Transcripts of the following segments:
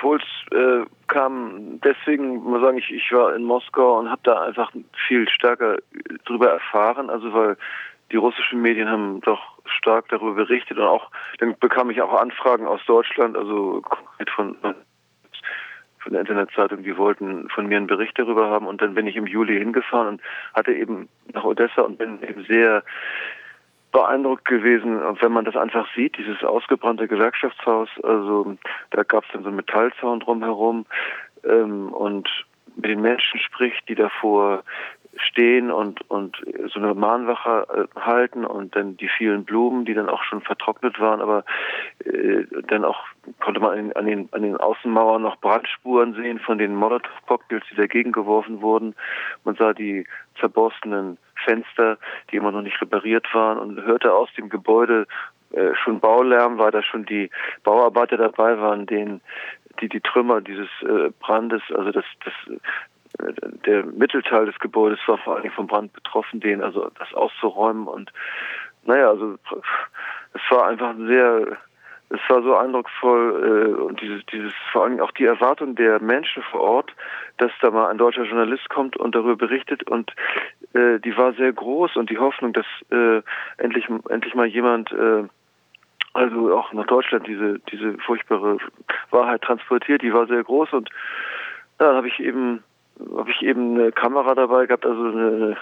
Impuls äh, kam. Deswegen, muss sagen, ich, ich war in Moskau und habe da einfach viel stärker drüber erfahren, also weil die russischen Medien haben doch stark darüber berichtet und auch dann bekam ich auch Anfragen aus Deutschland, also von von der Internetzeitung, die wollten von mir einen Bericht darüber haben. Und dann bin ich im Juli hingefahren und hatte eben nach Odessa und bin eben sehr beeindruckt gewesen, wenn man das einfach sieht, dieses ausgebrannte Gewerkschaftshaus, also da gab es dann so einen Metallzaun drumherum ähm, und mit den Menschen spricht, die davor stehen und und so eine Mahnwache äh, halten und dann die vielen Blumen, die dann auch schon vertrocknet waren, aber äh, dann auch konnte man an den, an den Außenmauern noch Brandspuren sehen von den Molotow-Cocktails, die dagegen geworfen wurden. Man sah die zerborstenen Fenster, die immer noch nicht repariert waren und hörte aus dem Gebäude äh, schon Baulärm, weil da schon die Bauarbeiter dabei waren, denen die die Trümmer dieses äh, Brandes, also das das der Mittelteil des Gebäudes war vor Dingen vom Brand betroffen, den also das auszuräumen. Und naja, also es war einfach sehr es war so eindrucksvoll äh, und dieses, dieses vor allem auch die Erwartung der Menschen vor Ort, dass da mal ein deutscher Journalist kommt und darüber berichtet. Und äh, die war sehr groß und die Hoffnung, dass äh, endlich endlich mal jemand äh, also auch nach Deutschland diese diese furchtbare Wahrheit transportiert, die war sehr groß. Und dann habe ich eben habe ich eben eine Kamera dabei gehabt, also eine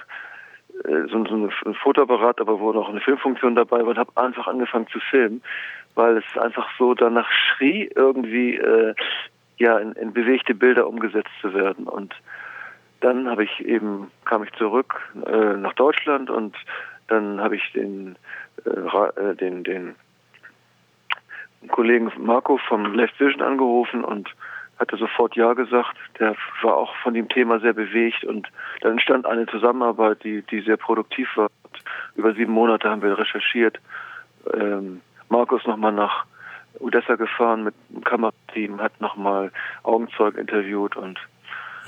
äh, so, so ein Fotoapparat, aber wo noch eine Filmfunktion dabei war und habe einfach angefangen zu filmen weil es einfach so danach schrie, irgendwie äh, ja in, in bewegte Bilder umgesetzt zu werden. Und dann habe ich eben kam ich zurück äh, nach Deutschland und dann habe ich den äh, äh den den Kollegen Marco vom Left Vision angerufen und hatte sofort ja gesagt. Der war auch von dem Thema sehr bewegt und dann entstand eine Zusammenarbeit, die die sehr produktiv war. Über sieben Monate haben wir recherchiert. Ähm, Markus nochmal nach Odessa gefahren mit dem Kamerateam, hat nochmal Augenzeugen interviewt und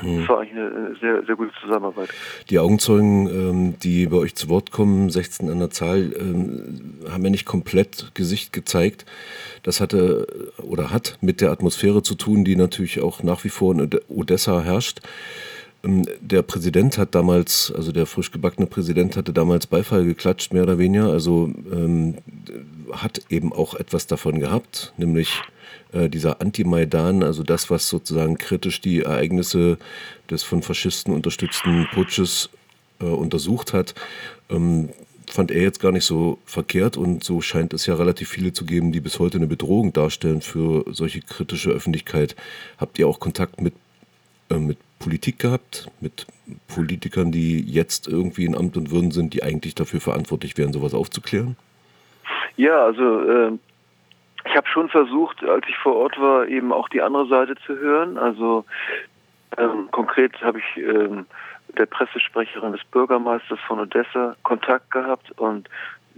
hm. das war eigentlich eine sehr, sehr gute Zusammenarbeit. Die Augenzeugen, ähm, die bei euch zu Wort kommen, 16 an der Zahl, ähm, haben ja nicht komplett Gesicht gezeigt. Das hatte oder hat mit der Atmosphäre zu tun, die natürlich auch nach wie vor in Odessa herrscht. Ähm, der Präsident hat damals, also der frisch gebackene Präsident hatte damals Beifall geklatscht, mehr oder weniger. Also ähm, hat eben auch etwas davon gehabt, nämlich äh, dieser Anti-Maidan, also das, was sozusagen kritisch die Ereignisse des von Faschisten unterstützten Putsches äh, untersucht hat. Ähm, fand er jetzt gar nicht so verkehrt und so scheint es ja relativ viele zu geben, die bis heute eine Bedrohung darstellen für solche kritische Öffentlichkeit. Habt ihr auch Kontakt mit, äh, mit Politik gehabt, mit Politikern, die jetzt irgendwie in Amt und Würden sind, die eigentlich dafür verantwortlich wären, sowas aufzuklären? Ja, also äh, ich habe schon versucht, als ich vor Ort war, eben auch die andere Seite zu hören. Also ähm, konkret habe ich ähm, der Pressesprecherin des Bürgermeisters von Odessa Kontakt gehabt und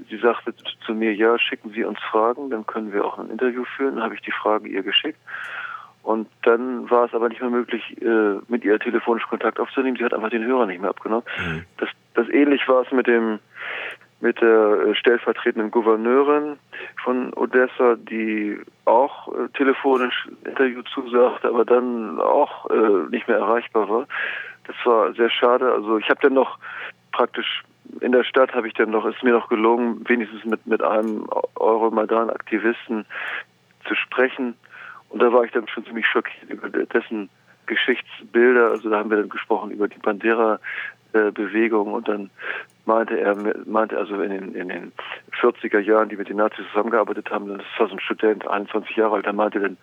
sie sagte zu mir, ja, schicken Sie uns Fragen, dann können wir auch ein Interview führen. Dann habe ich die Fragen ihr geschickt. Und dann war es aber nicht mehr möglich, äh, mit ihr telefonisch Kontakt aufzunehmen. Sie hat einfach den Hörer nicht mehr abgenommen. Mhm. Das, das ähnlich war es mit dem mit der äh, stellvertretenden Gouverneurin von Odessa, die auch äh, telefonisch Interview zusagte, aber dann auch äh, nicht mehr erreichbar war. Das war sehr schade. Also ich habe dann noch praktisch in der Stadt habe ich dann noch, ist mir noch gelungen, wenigstens mit, mit einem Euromaidan-Aktivisten zu sprechen. Und da war ich dann schon ziemlich schockiert über dessen Geschichtsbilder. Also da haben wir dann gesprochen über die Bandera-Bewegung und dann meinte er, meinte also in den, in den 40er Jahren, die mit den Nazis zusammengearbeitet haben, das war so ein Student, 21 Jahre alt, der meinte dann,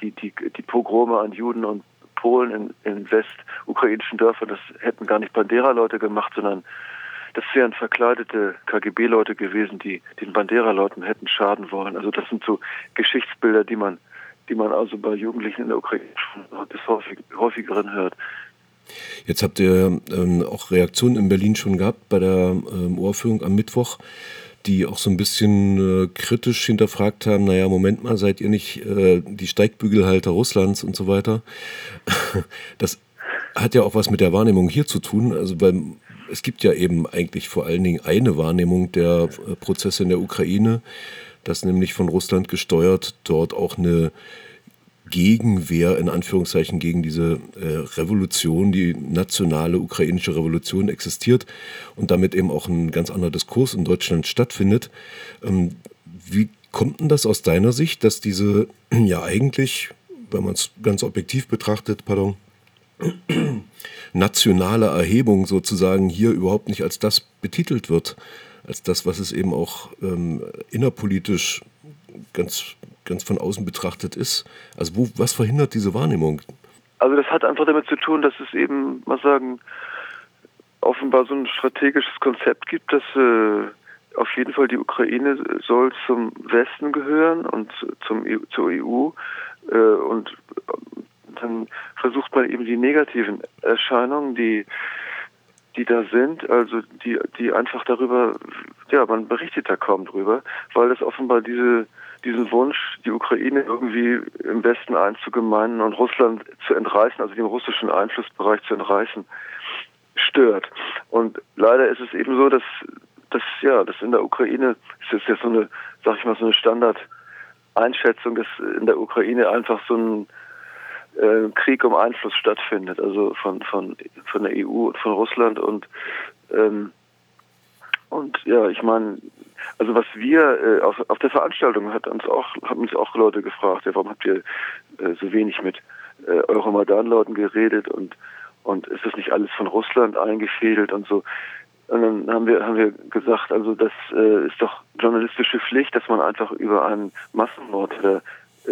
die, die, die Pogrome an Juden und Polen in, in westukrainischen Dörfern, das hätten gar nicht Bandera-Leute gemacht, sondern das wären verkleidete KGB-Leute gewesen, die den Bandera-Leuten hätten schaden wollen. Also das sind so Geschichtsbilder, die man die man also bei Jugendlichen in der Ukraine schon des häufig, häufigeren hört. Jetzt habt ihr ähm, auch Reaktionen in Berlin schon gehabt bei der ähm, Ohrführung am Mittwoch, die auch so ein bisschen äh, kritisch hinterfragt haben, naja, Moment mal, seid ihr nicht äh, die Steigbügelhalter Russlands und so weiter. Das hat ja auch was mit der Wahrnehmung hier zu tun, also weil es gibt ja eben eigentlich vor allen Dingen eine Wahrnehmung der äh, Prozesse in der Ukraine, dass nämlich von Russland gesteuert dort auch eine Gegenwehr in Anführungszeichen gegen diese äh, Revolution, die nationale ukrainische Revolution existiert und damit eben auch ein ganz anderer Diskurs in Deutschland stattfindet. Ähm, wie kommt denn das aus deiner Sicht, dass diese ja eigentlich, wenn man es ganz objektiv betrachtet, pardon, nationale Erhebung sozusagen hier überhaupt nicht als das betitelt wird, als das, was es eben auch ähm, innerpolitisch ganz, ganz von außen betrachtet ist. Also wo, was verhindert diese Wahrnehmung? Also das hat einfach damit zu tun, dass es eben, mal sagen, offenbar so ein strategisches Konzept gibt, dass äh, auf jeden Fall die Ukraine soll zum Westen gehören und zum, e zur EU äh, und dann versucht man eben die negativen Erscheinungen, die die da sind, also die die einfach darüber, ja, man berichtet da kaum drüber, weil es offenbar diese diesen Wunsch, die Ukraine irgendwie im Westen einzugemeinen und Russland zu entreißen, also dem russischen Einflussbereich zu entreißen, stört. Und leider ist es eben so, dass dass ja, dass in der Ukraine das ist ja so eine, sag ich mal, so eine Standard-Einschätzung, dass in der Ukraine einfach so ein äh, Krieg um Einfluss stattfindet, also von von von der EU und von Russland und ähm, und ja, ich meine, also was wir äh, auf, auf der Veranstaltung hat uns auch haben uns auch Leute gefragt, ja, warum habt ihr äh, so wenig mit äh, Euromaidan-Leuten geredet und und ist das nicht alles von Russland eingefädelt und so. Und dann haben wir haben wir gesagt, also das äh, ist doch journalistische Pflicht, dass man einfach über einen Massenmord, der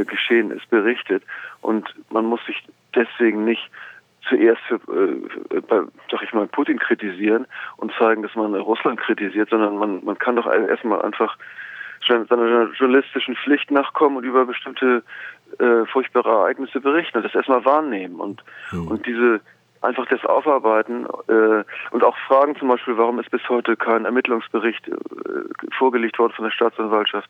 geschehen ist, berichtet. Und man muss sich deswegen nicht zuerst für, äh, bei, sag ich mal, Putin kritisieren und zeigen, dass man Russland kritisiert, sondern man, man kann doch erstmal einfach seiner journalistischen Pflicht nachkommen und über bestimmte äh, furchtbare Ereignisse berichten und das erstmal wahrnehmen und, mhm. und diese einfach das aufarbeiten äh, und auch fragen zum Beispiel, warum ist bis heute kein Ermittlungsbericht äh, vorgelegt worden von der Staatsanwaltschaft?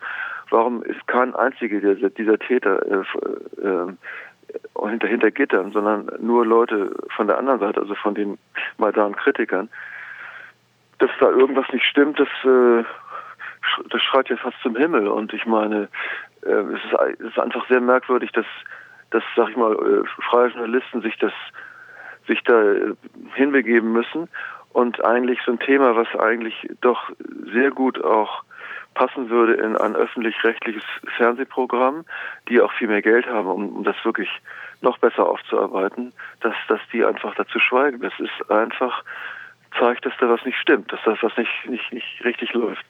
Warum ist kein einziger dieser, dieser Täter äh, äh, hinter, hinter Gittern, sondern nur Leute von der anderen Seite, also von den Maidan-Kritikern? Dass da irgendwas nicht stimmt, das, äh, das schreit ja fast zum Himmel. Und ich meine, äh, es, ist, es ist einfach sehr merkwürdig, dass, dass sag ich mal, äh, freie Journalisten sich das sich da äh, hinbegeben müssen und eigentlich so ein Thema, was eigentlich doch sehr gut auch passen würde in ein öffentlich-rechtliches Fernsehprogramm, die auch viel mehr Geld haben, um, um das wirklich noch besser aufzuarbeiten, dass, dass die einfach dazu schweigen. Das ist einfach, zeigt, dass da was nicht stimmt, dass das was nicht, nicht, nicht richtig läuft.